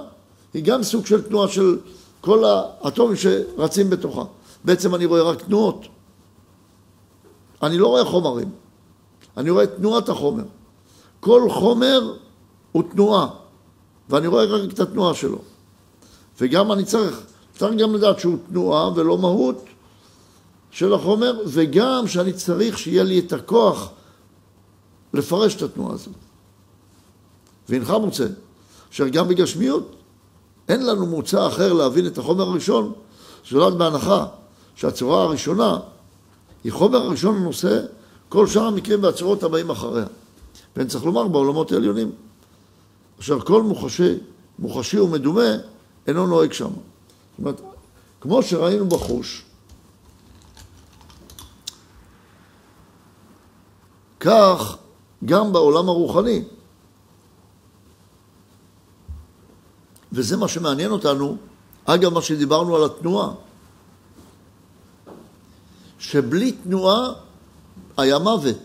היא גם סוג של תנועה של כל האטומים שרצים בתוכה. בעצם אני רואה רק תנועות. אני לא רואה חומרים, אני רואה תנועת החומר. כל חומר הוא תנועה, ואני רואה רק את התנועה שלו. וגם אני צריך, צריך גם לדעת שהוא תנועה ולא מהות של החומר, וגם שאני צריך שיהיה לי את הכוח לפרש את התנועה הזאת. והנך מוצא, אשר גם בגשמיות אין לנו מוצא אחר להבין את החומר הראשון, זולת בהנחה שהצורה הראשונה היא חומר הראשון לנושא, כל שאר המקרים והצורות הבאים אחריה. ואני צריך לומר בעולמות העליונים, אשר כל מוחשי, מוחשי ומדומה אינו נוהג שם. זאת אומרת, כמו שראינו בחוש, כך גם בעולם הרוחני. וזה מה שמעניין אותנו, אגב, מה שדיברנו על התנועה. שבלי תנועה היה מוות,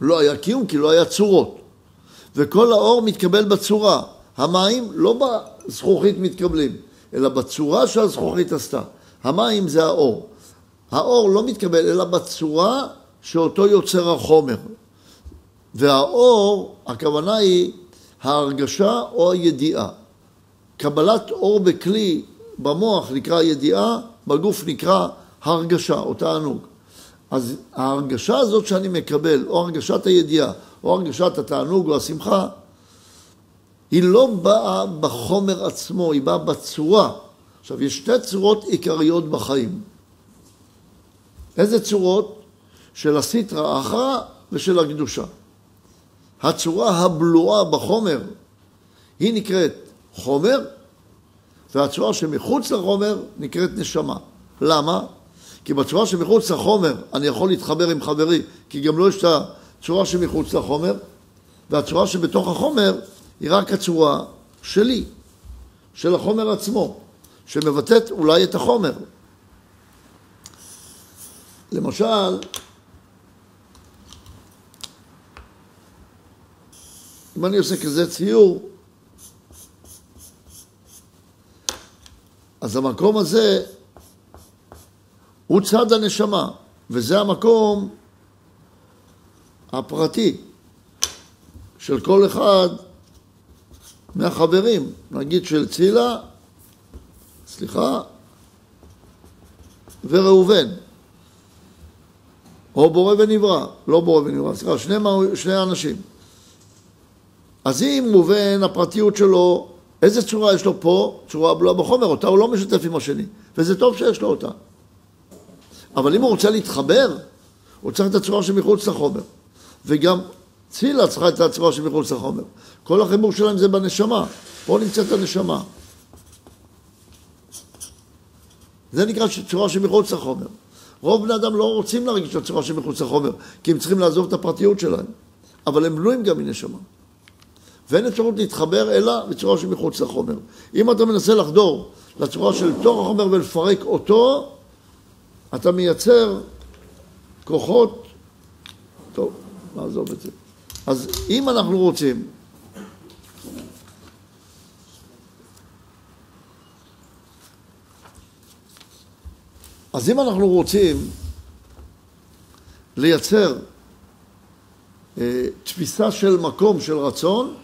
לא היה קיום כי לא היה צורות. וכל האור מתקבל בצורה. המים לא בזכוכית מתקבלים, אלא בצורה שהזכוכית עשתה. המים זה האור. האור לא מתקבל אלא בצורה שאותו יוצר החומר. והאור, הכוונה היא ההרגשה או הידיעה. קבלת אור בכלי במוח נקרא ידיעה, בגוף נקרא הרגשה או תענוג. אז ההרגשה הזאת שאני מקבל, או הרגשת הידיעה, או הרגשת התענוג או השמחה, היא לא באה בחומר עצמו, היא באה בצורה. עכשיו, יש שתי צורות עיקריות בחיים. איזה צורות? של הסיטרא אחרא ושל הקדושה. הצורה הבלועה בחומר היא נקראת חומר, והצורה שמחוץ לחומר נקראת נשמה. למה? כי בצורה שמחוץ לחומר אני יכול להתחבר עם חברי, כי גם לו לא יש את הצורה שמחוץ לחומר, והצורה שבתוך החומר היא רק הצורה שלי, של החומר עצמו, שמבטאת אולי את החומר. למשל, אם אני עושה כזה ציור, אז המקום הזה הוא צד הנשמה, וזה המקום הפרטי של כל אחד מהחברים, נגיד של צילה, סליחה, וראובן, או בורא ונברא, לא בורא ונברא, סליחה, שני, שני אנשים. אז אם מובן הפרטיות שלו, איזה צורה יש לו פה? צורה בלועה בחומר, אותה הוא לא משתף עם השני, וזה טוב שיש לו אותה. אבל אם הוא רוצה להתחבר, הוא צריך את הצורה שמחוץ לחומר. וגם צילה צריכה את הצורה שמחוץ לחומר. כל החיבור שלהם זה בנשמה. פה נמצאת הנשמה. זה נקרא צורה שמחוץ לחומר. רוב בני אדם לא רוצים להרגיש את הצורה שמחוץ לחומר, כי הם צריכים לעזוב את הפרטיות שלהם. אבל הם בנויים גם מנשמה. ואין אפשרות להתחבר אלא בצורה שמחוץ לחומר. אם אתה מנסה לחדור לצורה של תוך החומר ולפרק אותו, אתה מייצר כוחות, טוב, נעזוב את זה. אז אם אנחנו רוצים אז אם אנחנו רוצים לייצר אה, תפיסה של מקום, של רצון,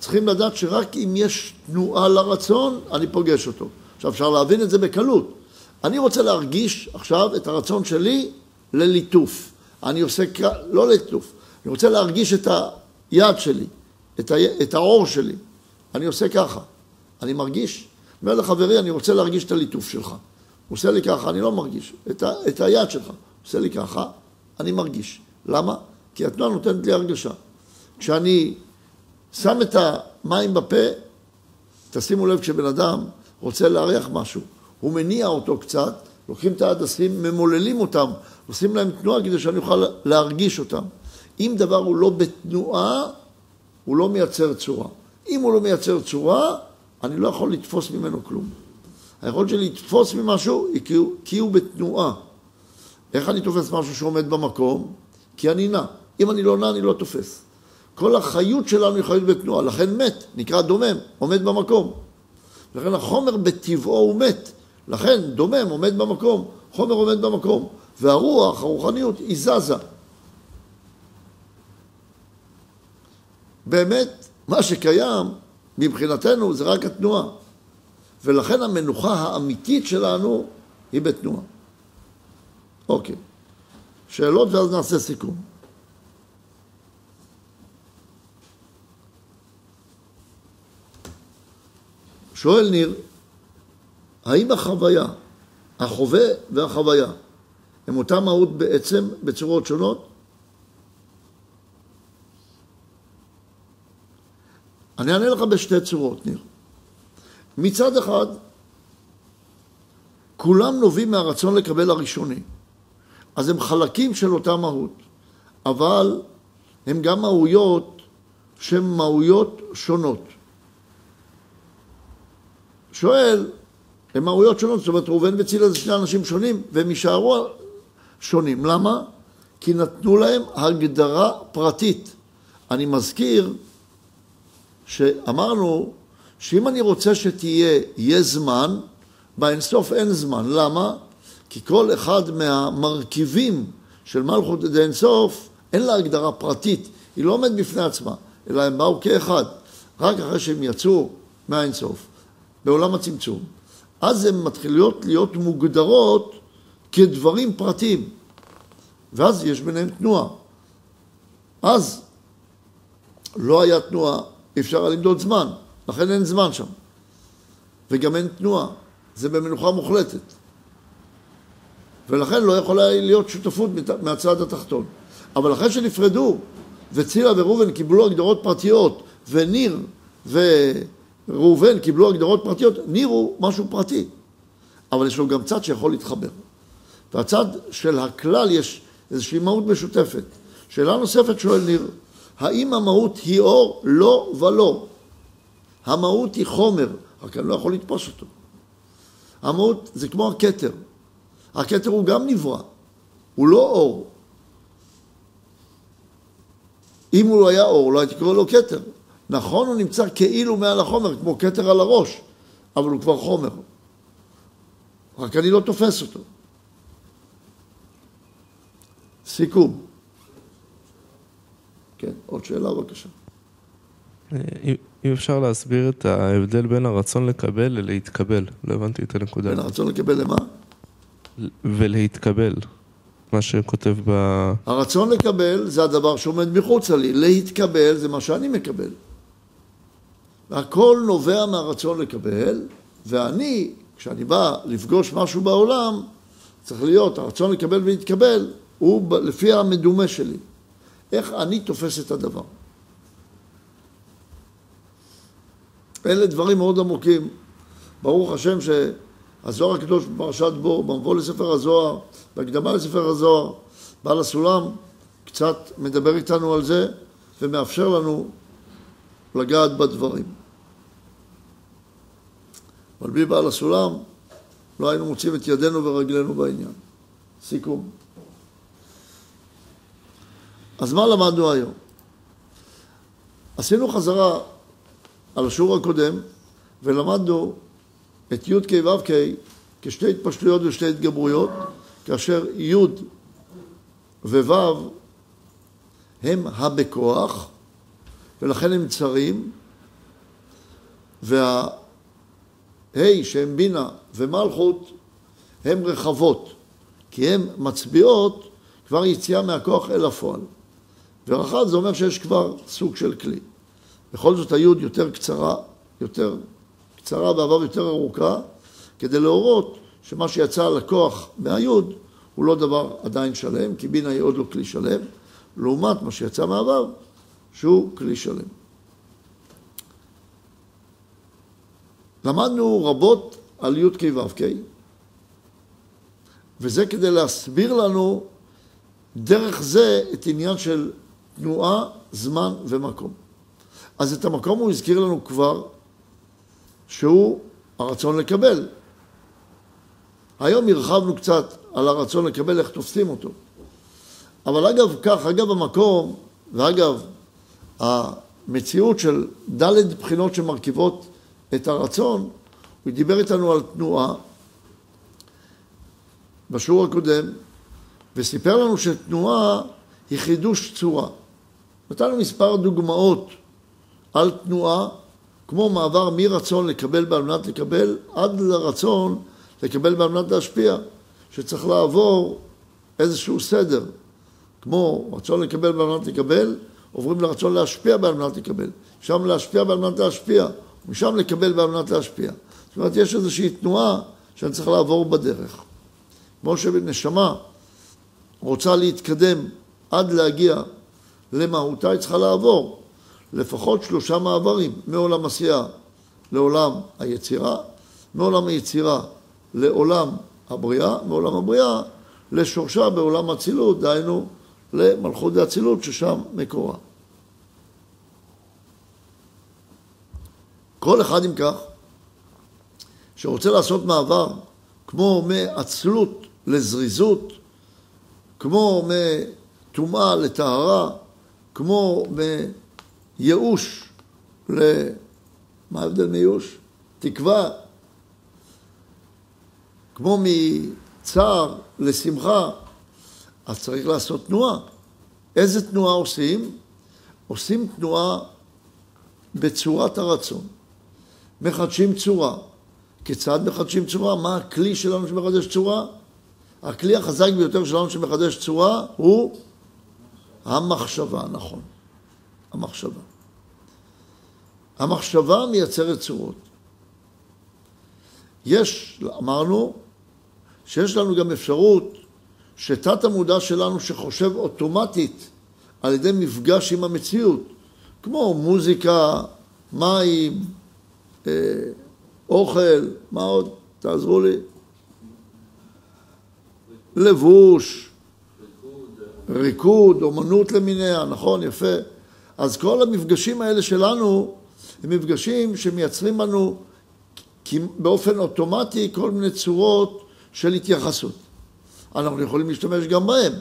צריכים לדעת שרק אם יש תנועה לרצון, אני פוגש אותו. עכשיו, אפשר להבין את זה בקלות. אני רוצה להרגיש עכשיו את הרצון שלי לליטוף. אני עושה, לא לליטוף, אני רוצה להרגיש את היד שלי, את, ה, את האור שלי. אני עושה ככה, אני מרגיש. אומר לחברי, אני רוצה להרגיש את הליטוף שלך. הוא עושה לי ככה, אני לא מרגיש. את, ה, את היד שלך, הוא עושה לי ככה, אני מרגיש. למה? כי התנועה נותנת לי הרגשה. כשאני שם את המים בפה, תשימו לב, כשבן אדם רוצה להריח משהו, הוא מניע אותו קצת, לוקחים את ההדסים, ממוללים אותם, עושים להם תנועה כדי שאני אוכל להרגיש אותם. אם דבר הוא לא בתנועה, הוא לא מייצר צורה. אם הוא לא מייצר צורה, אני לא יכול לתפוס ממנו כלום. היכולת שלי לתפוס ממשהו היא כי הוא, כי הוא בתנועה. איך אני תופס משהו שעומד במקום? כי אני נע. אם אני לא נע, אני לא תופס. כל החיות שלנו היא חיות בתנועה, לכן מת, נקרא דומם, עומד במקום. לכן החומר בטבעו הוא מת. לכן דומם עומד במקום, חומר עומד במקום, והרוח, הרוחניות, היא זזה. באמת, מה שקיים מבחינתנו זה רק התנועה. ולכן המנוחה האמיתית שלנו היא בתנועה. אוקיי. שאלות ואז נעשה סיכום. שואל ניר, האם החוויה, החווה והחוויה, הם אותה מהות בעצם בצורות שונות? אני אענה לך בשתי צורות, ניר. מצד אחד, כולם נובעים מהרצון לקבל הראשוני. אז הם חלקים של אותה מהות. אבל הם גם מהויות שהן מהויות שונות. שואל, הם מהויות שונות, זאת אומרת ראובן וצילה זה שני אנשים שונים והם יישארו שונים. למה? כי נתנו להם הגדרה פרטית. אני מזכיר שאמרנו שאם אני רוצה שתהיה, יהיה זמן, באינסוף אין זמן. למה? כי כל אחד מהמרכיבים של מלכות דאינסוף, אין לה הגדרה פרטית, היא לא עומדת בפני עצמה, אלא הם באו כאחד. רק אחרי שהם יצאו מהאינסוף, בעולם הצמצום, אז הן מתחילות להיות מוגדרות כדברים פרטיים, ואז יש ביניהם תנועה. אז לא היה תנועה, אפשר היה למדוד זמן, לכן אין זמן שם. וגם אין תנועה, זה במנוחה מוחלטת. ולכן לא יכולה להיות שותפות מהצד התחתון. אבל אחרי שנפרדו, וצילה וראובן קיבלו הגדרות פרטיות, וניר וראובן קיבלו הגדרות פרטיות, ניר הוא משהו פרטי, אבל יש לו גם צד שיכול להתחבר. והצד של הכלל יש איזושהי מהות משותפת. שאלה נוספת שואל ניר, האם המהות היא אור? לא ולא. המהות היא חומר, רק אני לא יכול לתפוס אותו. המהות זה כמו הכתר. הכתר הוא גם נברא, הוא לא אור. אם הוא לא היה אור, לא הייתי קורא לו כתר. נכון, הוא נמצא כאילו מעל החומר, כמו כתר על הראש, אבל הוא כבר חומר. רק אני לא תופס אותו. סיכום. כן, עוד שאלה בבקשה. אם אפשר להסביר את ההבדל בין הרצון לקבל ללהתקבל, לא הבנתי את הנקודה. בין הרצון לקבל למה? ולהתקבל, מה שכותב ב... הרצון לקבל זה הדבר שעומד מחוצה לי, להתקבל זה מה שאני מקבל. הכל נובע מהרצון לקבל, ואני, כשאני בא לפגוש משהו בעולם, צריך להיות, הרצון לקבל ולהתקבל הוא לפי המדומה שלי. איך אני תופס את הדבר. אלה דברים מאוד עמוקים. ברוך השם שהזוהר הקדוש בפרשת בו, במבוא לספר הזוהר, בהקדמה לספר הזוהר, בעל הסולם קצת מדבר איתנו על זה ומאפשר לנו לגעת בדברים. אבל בלי בעל הסולם לא היינו מוצאים את ידינו ורגלינו בעניין. סיכום. אז מה למדנו היום? עשינו חזרה על השיעור הקודם ולמדנו את י"ק ו"ק כשתי התפשטויות ושתי התגברויות, כאשר י' וו' הם הבכוח ולכן הם צרים והה' שהם בינה ומלכות הם רחבות כי הן מצביעות כבר יציאה מהכוח אל הפועל. ורחב זה אומר שיש כבר סוג של כלי. בכל זאת היוד יותר קצרה, יותר קצרה בעבר יותר ארוכה, כדי להורות שמה שיצא לקוח מהיוד הוא לא דבר עדיין שלם, כי בינה היא עוד לא כלי שלם, לעומת מה שיצא מהעבר, שהוא כלי שלם. למדנו רבות על י"ק ו"ק, וזה כדי להסביר לנו דרך זה את עניין של תנועה, זמן ומקום. אז את המקום הוא הזכיר לנו כבר, שהוא הרצון לקבל. היום הרחבנו קצת על הרצון לקבל, איך תופסים אותו. אבל אגב כך, אגב המקום, ואגב המציאות של ד' בחינות שמרכיבות את הרצון, הוא דיבר איתנו על תנועה בשיעור הקודם, וסיפר לנו שתנועה היא חידוש צורה. נתן לנו מספר דוגמאות על תנועה, כמו מעבר מרצון לקבל בעל מנת לקבל, עד לרצון לקבל בעל מנת להשפיע, שצריך לעבור איזשהו סדר. כמו רצון לקבל בעל מנת לקבל, עוברים לרצון להשפיע בעל מנת לקבל. משם להשפיע בעל מנת להשפיע, משם לקבל בעל מנת להשפיע. זאת אומרת, יש איזושהי תנועה שאני צריך לעבור בדרך. כמו שנשמה רוצה להתקדם עד להגיע למהותה היא צריכה לעבור לפחות שלושה מעברים, מעולם עשייה לעולם היצירה, מעולם היצירה לעולם הבריאה, מעולם הבריאה לשורשה בעולם אצילות, דהיינו למלכות ואצילות ששם מקורה. כל אחד אם כך, שרוצה לעשות מעבר כמו מעצלות לזריזות, כמו מטומאה לטהרה, כמו מייאוש ל... מה ההבדל מייאוש? תקווה, כמו מצער לשמחה, אז צריך לעשות תנועה. איזה תנועה עושים? עושים תנועה בצורת הרצון. מחדשים צורה. כיצד מחדשים צורה? מה הכלי שלנו שמחדש צורה? הכלי החזק ביותר שלנו שמחדש צורה הוא המחשבה, נכון. המחשבה. המחשבה מייצרת צורות. יש, אמרנו, שיש לנו גם אפשרות שתת המודע שלנו שחושב אוטומטית על ידי מפגש עם המציאות, כמו מוזיקה, מים, אה, אוכל, מה עוד? תעזרו לי. לבוש, ריקוד, אומנות למיניה, נכון, יפה. אז כל המפגשים האלה שלנו הם מפגשים שמייצרים לנו באופן אוטומטי כל מיני צורות של התייחסות. אנחנו יכולים להשתמש גם בהם.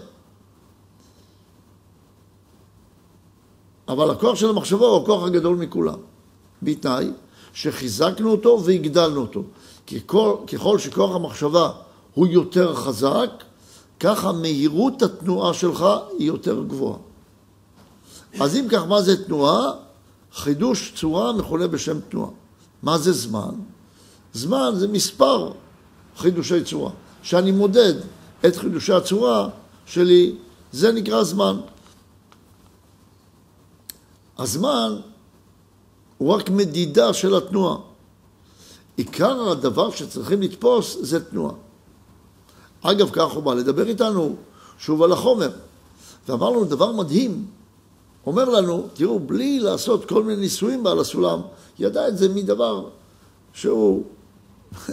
אבל הכוח של המחשבה הוא הכוח הגדול מכולם, בתנאי שחיזקנו אותו והגדלנו אותו. ככל, ככל שכוח המחשבה הוא יותר חזק, ככה מהירות התנועה שלך היא יותר גבוהה. אז אם כך, מה זה תנועה? חידוש צורה מכונה בשם תנועה. מה זה זמן? זמן זה מספר חידושי צורה. שאני מודד את חידושי הצורה שלי, זה נקרא זמן. הזמן הוא רק מדידה של התנועה. עיקר הדבר שצריכים לתפוס זה תנועה. אגב, כך הוא בא לדבר איתנו שוב על החומר, ואמר לנו דבר מדהים. אומר לנו, תראו, בלי לעשות כל מיני ניסויים בעל הסולם, ידע את זה מדבר שהוא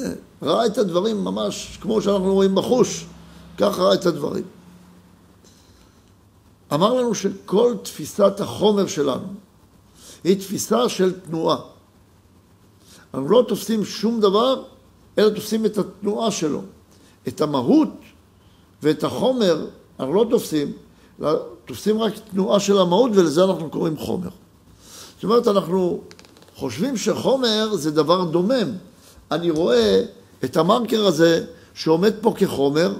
ראה את הדברים ממש כמו שאנחנו רואים בחוש, ככה ראה את הדברים. אמר לנו שכל תפיסת החומר שלנו היא תפיסה של תנועה. אנחנו לא תופסים שום דבר, אלא תופסים את התנועה שלו. את המהות ואת החומר אנחנו לא תופסים, אלא תופסים רק תנועה של המהות ולזה אנחנו קוראים חומר. זאת אומרת, אנחנו חושבים שחומר זה דבר דומם. אני רואה את המרקר הזה שעומד פה כחומר,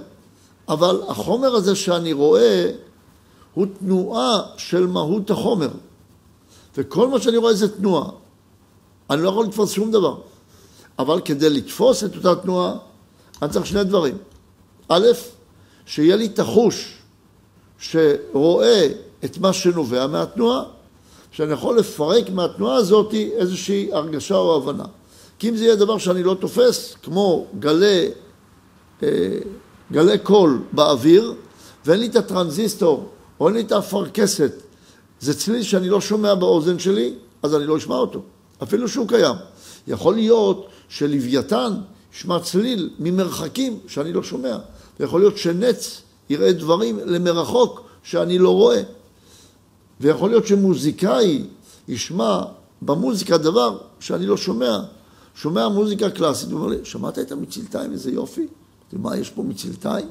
אבל החומר הזה שאני רואה הוא תנועה של מהות החומר. וכל מה שאני רואה זה תנועה. אני לא יכול לתפוס שום דבר. אבל כדי לתפוס את אותה תנועה, אני צריך שני דברים. א', שיהיה לי את החוש שרואה את מה שנובע מהתנועה, שאני יכול לפרק מהתנועה הזאת איזושהי הרגשה או הבנה. כי אם זה יהיה דבר שאני לא תופס, כמו גלי, אה, גלי קול באוויר, ואין לי את הטרנזיסטור, או אין לי את האפרכסת, זה צליל שאני לא שומע באוזן שלי, אז אני לא אשמע אותו, אפילו שהוא קיים. יכול להיות שלוויתן ישמע צליל ממרחקים שאני לא שומע, ויכול להיות שנץ יראה דברים למרחוק שאני לא רואה. ויכול להיות שמוזיקאי ישמע במוזיקה דבר שאני לא שומע. שומע מוזיקה קלאסית, הוא אומר לי, שמעת את המצלתיים, איזה יופי? מה, יש פה מצלתיים?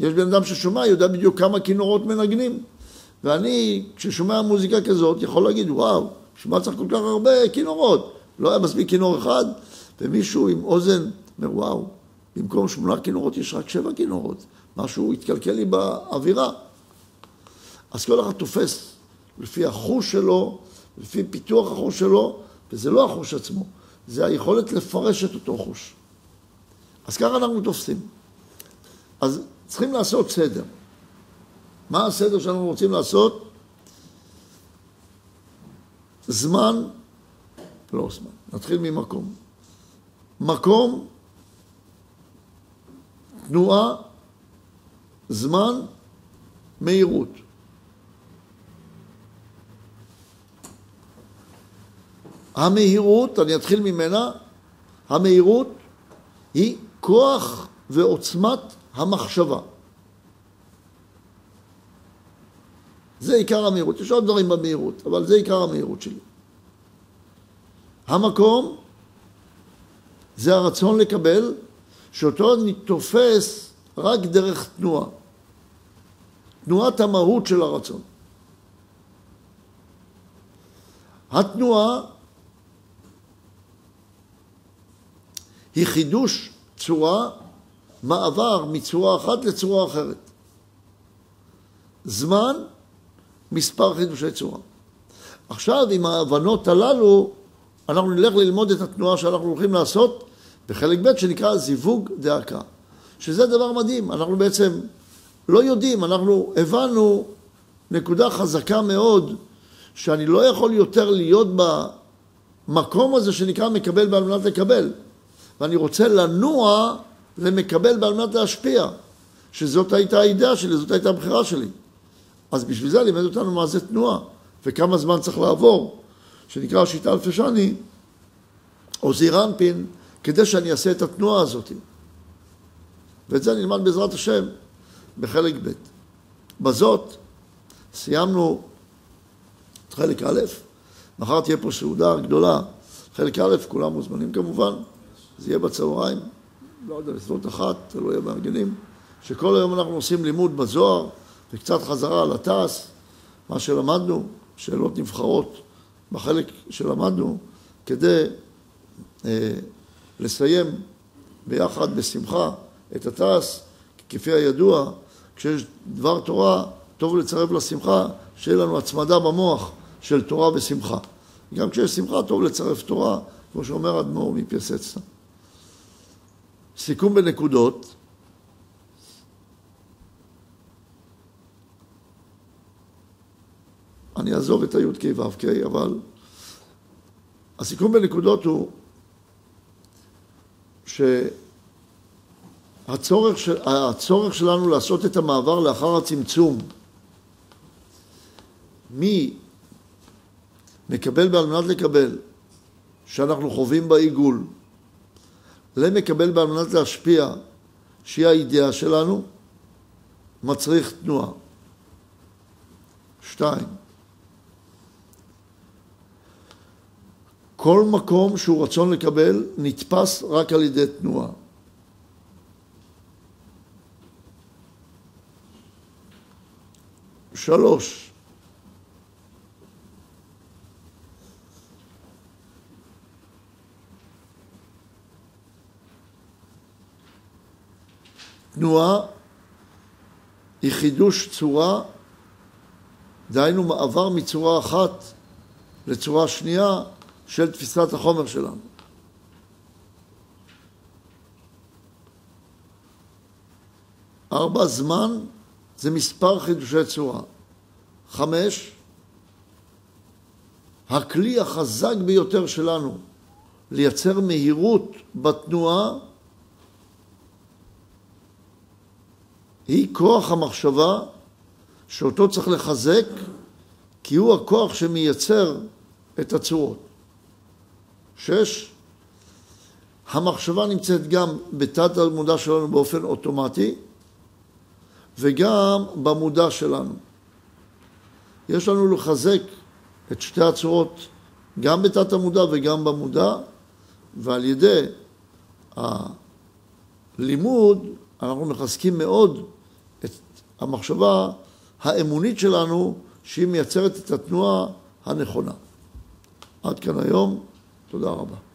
יש בן אדם ששומע, יודע בדיוק כמה כינורות מנגנים. ואני, כששומע מוזיקה כזאת, יכול להגיד, וואו, מה צריך כל כך הרבה כינורות? לא היה מספיק כינור אחד, ומישהו עם אוזן אומר, וואו, במקום שמונה כינורות יש רק שבע כינורות. משהו התקלקל לי באווירה. אז כל אחד תופס לפי החוש שלו, לפי פיתוח החוש שלו, וזה לא החוש עצמו, זה היכולת לפרש את אותו חוש. אז ככה אנחנו תופסים. אז צריכים לעשות סדר. מה הסדר שאנחנו רוצים לעשות? זמן, לא זמן, נתחיל ממקום. מקום, תנועה, זמן, מהירות. המהירות, אני אתחיל ממנה, המהירות היא כוח ועוצמת המחשבה. זה עיקר המהירות. יש עוד דברים במהירות, אבל זה עיקר המהירות שלי. המקום זה הרצון לקבל, שאותו אני תופס רק דרך תנועה. תנועת המהות של הרצון. התנועה היא חידוש צורה, מעבר מצורה אחת לצורה אחרת. זמן, מספר חידושי צורה. עכשיו, עם ההבנות הללו, אנחנו נלך ללמוד את התנועה שאנחנו הולכים לעשות בחלק ב' שנקרא זיווג דאקה, שזה דבר מדהים. אנחנו בעצם לא יודעים, אנחנו הבנו נקודה חזקה מאוד, שאני לא יכול יותר להיות במקום הזה שנקרא מקבל בעל מנת לקבל. ואני רוצה לנוע למקבל בעל מנת להשפיע, שזאת הייתה האידאה שלי, זאת הייתה הבחירה שלי. אז בשביל זה לימד אותנו מה זה תנועה, וכמה זמן צריך לעבור, שנקרא שיטה אלפשני, או זעיר אנפין, כדי שאני אעשה את התנועה הזאת. ואת זה נלמד בעזרת השם בחלק ב'. בזאת סיימנו את חלק א', מחר תהיה פה סעודה גדולה, חלק א', כולם מוזמנים כמובן, זה יהיה בצהריים, לא יודע, בסביבות אחת, תלוי המארגנים, שכל היום אנחנו עושים לימוד בזוהר, וקצת חזרה על התעש, מה שלמדנו, שאלות נבחרות בחלק שלמדנו, כדי אה, לסיים ביחד בשמחה את התעש, כפי הידוע, כשיש דבר תורה, טוב לצרף לשמחה, שיהיה לנו הצמדה במוח של תורה ושמחה. גם כשיש שמחה, טוב לצרף תורה, כמו שאומר אדמו"ר מפייסצנה. סיכום בנקודות. אני אעזוב את הי"ק ו"ק, אבל הסיכום בנקודות הוא שהצורך של, הצורך שלנו לעשות את המעבר לאחר הצמצום מי מקבל בעל מנת לקבל, שאנחנו חווים בעיגול, למקבל בעל מנת להשפיע, שהיא האידאה שלנו, מצריך תנועה. שתיים, כל מקום שהוא רצון לקבל נתפס רק על ידי תנועה. שלוש, תנועה היא חידוש צורה, דהיינו מעבר מצורה אחת לצורה שנייה של תפיסת החומר שלנו. ארבע, זמן זה מספר חידושי צורה. חמש, הכלי החזק ביותר שלנו לייצר מהירות בתנועה היא כוח המחשבה שאותו צריך לחזק כי הוא הכוח שמייצר את הצורות. שש, המחשבה נמצאת גם בתת המודע שלנו באופן אוטומטי וגם במודע שלנו. יש לנו לחזק את שתי הצורות גם בתת המודע וגם במודע ועל ידי הלימוד אנחנו מחזקים מאוד את המחשבה האמונית שלנו שהיא מייצרת את התנועה הנכונה. עד כאן היום, תודה רבה.